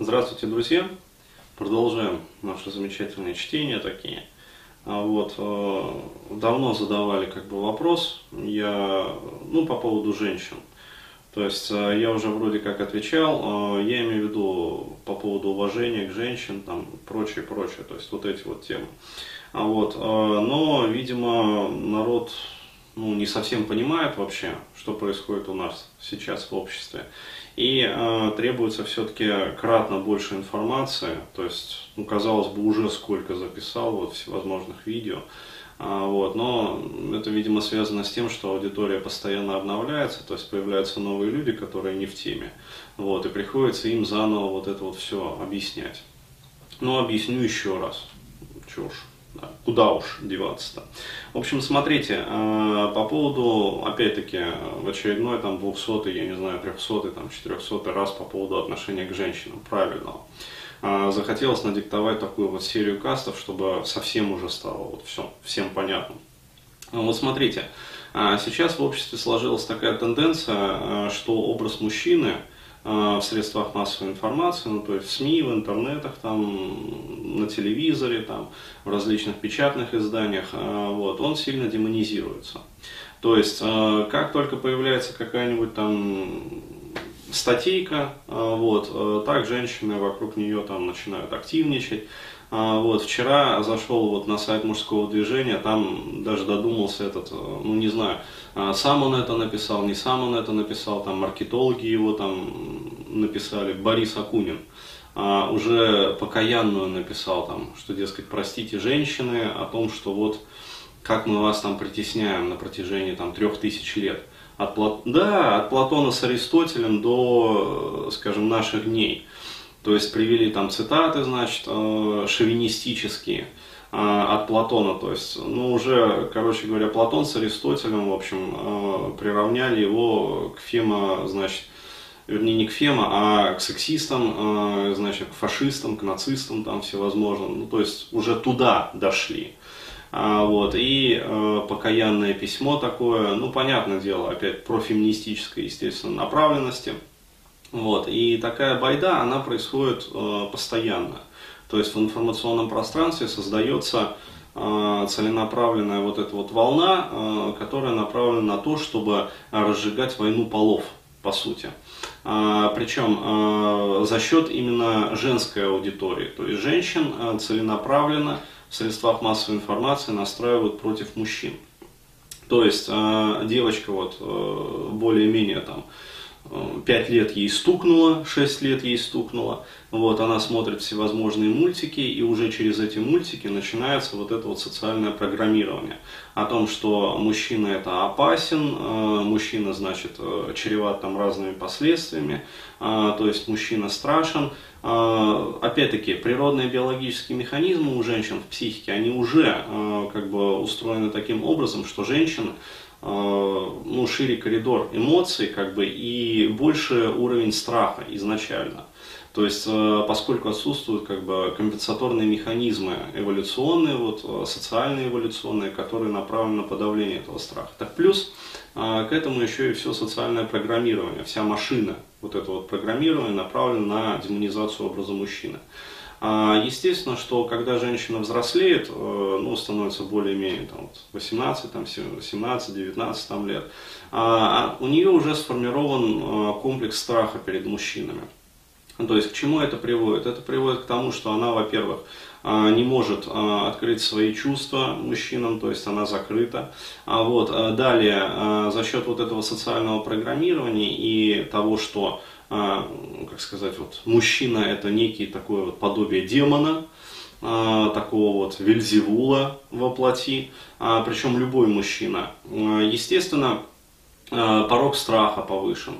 Здравствуйте, друзья! Продолжаем наше замечательное чтение такие. А вот, э, давно задавали как бы вопрос, я, ну, по поводу женщин. То есть э, я уже вроде как отвечал, э, я имею в виду по поводу уважения к женщинам, там, прочее, прочее, то есть вот эти вот темы. А вот, но, видимо, народ ну, не совсем понимает вообще, что происходит у нас сейчас в обществе. И э, требуется все-таки кратно больше информации, то есть, ну, казалось бы, уже сколько записал вот всевозможных видео, а, вот, но это, видимо, связано с тем, что аудитория постоянно обновляется, то есть появляются новые люди, которые не в теме, вот, и приходится им заново вот это вот все объяснять. Ну, объясню еще раз, чушь куда уж деваться-то. В общем, смотрите, э, по поводу, опять-таки, в очередной там 200 я не знаю, 300 там 400 раз по поводу отношения к женщинам, правильного. Э, захотелось надиктовать такую вот серию кастов, чтобы совсем уже стало вот все, всем понятно. Вот смотрите, э, сейчас в обществе сложилась такая тенденция, что образ мужчины – в средствах массовой информации, ну, то есть в СМИ, в интернетах, там, на телевизоре, там, в различных печатных изданиях, а, вот, он сильно демонизируется. То есть, а, как только появляется какая-нибудь там статейка, а, вот, так женщины вокруг нее там начинают активничать, а, вот, вчера зашел вот на сайт мужского движения, там даже додумался этот, ну не знаю, а, сам он это написал, не сам он это написал, там маркетологи его там написали, Борис Акунин. А, уже покаянную написал там, что, дескать, простите женщины о том, что вот как мы вас там притесняем на протяжении там трех тысяч лет. От, Плат... Да, от Платона с Аристотелем до, скажем, наших дней. То есть привели там цитаты, значит, э, шовинистические э, от Платона, то есть, ну, уже, короче говоря, Платон с Аристотелем, в общем, э, приравняли его к фема, значит, вернее, не к фема, а к сексистам, значит, к фашистам, к нацистам, там, всевозможным, ну, то есть, уже туда дошли. А, вот, и э, покаянное письмо такое, ну, понятное дело, опять профеминистической, естественно, направленности – вот. И такая байда, она происходит э, постоянно. То есть в информационном пространстве создается целенаправленная вот эта вот волна, которая направлена на то, чтобы разжигать войну полов, по сути. А, причем а, за счет именно женской аудитории. То есть женщин а, целенаправленно в средствах массовой информации настраивают против мужчин. То есть девочка вот более-менее там 5 лет ей стукнуло, 6 лет ей стукнуло, вот, она смотрит всевозможные мультики, и уже через эти мультики начинается вот это вот социальное программирование о том, что мужчина это опасен, э, мужчина, значит, э, чреват там разными последствиями, э, то есть мужчина страшен. Опять-таки, природные биологические механизмы у женщин в психике, они уже как бы устроены таким образом, что женщины Э, ну, шире коридор эмоций, как бы, и больше уровень страха изначально. То есть, э, поскольку отсутствуют как бы, компенсаторные механизмы эволюционные, вот, э, социальные эволюционные, которые направлены на подавление этого страха. Так плюс к этому еще и все социальное программирование, вся машина, вот это вот программирование направлено на демонизацию образа мужчины. А, естественно, что когда женщина взрослеет, э, ну, становится более-менее там, 18, там, 17, 19 там, лет, а, а у нее уже сформирован э, комплекс страха перед мужчинами. То есть к чему это приводит? Это приводит к тому, что она, во-первых, э, не может открыть свои чувства мужчинам, то есть она закрыта. А вот далее, за счет вот этого социального программирования и того, что а, как сказать, вот, мужчина это некий такое вот подобие демона, а, такого вот вельзевула воплоти, а, причем любой мужчина. Естественно, порог страха повышен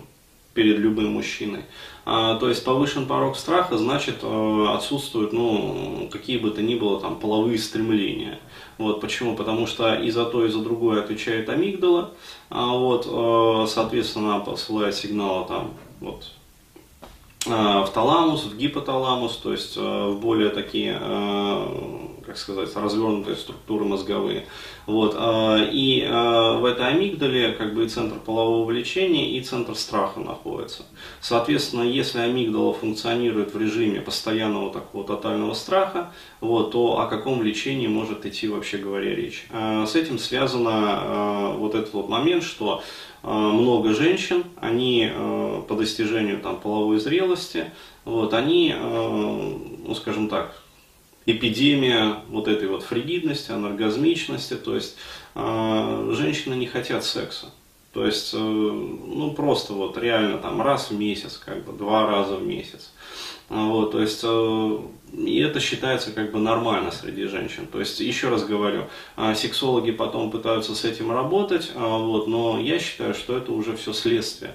перед любым мужчиной. То есть повышен порог страха, значит отсутствуют ну, какие бы то ни было там половые стремления. Вот почему? Потому что и за то, и за другое отвечает амигдала. Вот, соответственно, она посылает сигналы там вот, а, в таламус, в гипоталамус, то есть а, в более такие, а, как сказать, развернутые структуры мозговые. Вот. И в этой амигдале как бы и центр полового влечения, и центр страха находится. Соответственно, если амигдала функционирует в режиме постоянного такого тотального страха, вот, то о каком влечении может идти, вообще говоря, речь. С этим связано вот этот вот момент, что много женщин, они по достижению там, половой зрелости, вот, они, ну скажем так, эпидемия вот этой вот фригидности, анаргазмичности, то есть э, женщины не хотят секса. То есть, э, ну просто вот реально там раз в месяц, как бы два раза в месяц. Вот, то есть, э, и это считается как бы нормально среди женщин. То есть, еще раз говорю, э, сексологи потом пытаются с этим работать, э, вот, но я считаю, что это уже все следствие.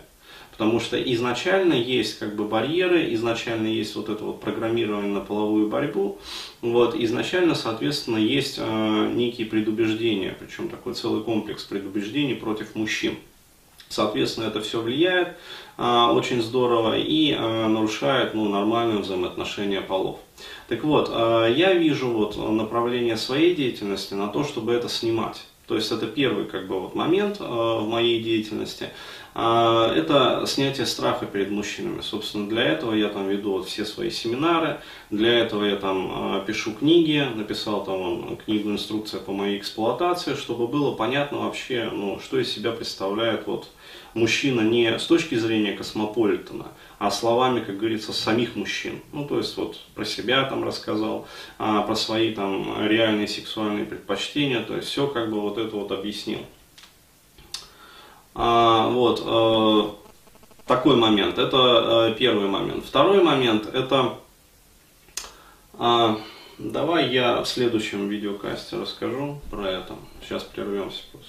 Потому что изначально есть как бы барьеры, изначально есть вот это вот программирование на половую борьбу, вот, изначально, соответственно, есть э, некие предубеждения, причем такой целый комплекс предубеждений против мужчин. Соответственно, это все влияет э, очень здорово и э, нарушает ну, нормальное взаимоотношение полов. Так вот, э, я вижу вот направление своей деятельности на то, чтобы это снимать. То есть это первый как бы, вот момент э, в моей деятельности. Э, это снятие страха перед мужчинами. Собственно, для этого я там веду вот все свои семинары, для этого я там э, пишу книги, написал там книгу «Инструкция по моей эксплуатации», чтобы было понятно вообще, ну, что из себя представляет вот, мужчина не с точки зрения космополитена, а словами, как говорится, самих мужчин. Ну, то есть вот про себя там рассказал, а, про свои там реальные сексуальные предпочтения, то есть все как бы вот это вот объяснил. А, вот, а, такой момент, это а, первый момент. Второй момент, это, а, давай я в следующем видеокасте расскажу про это. Сейчас прервемся просто.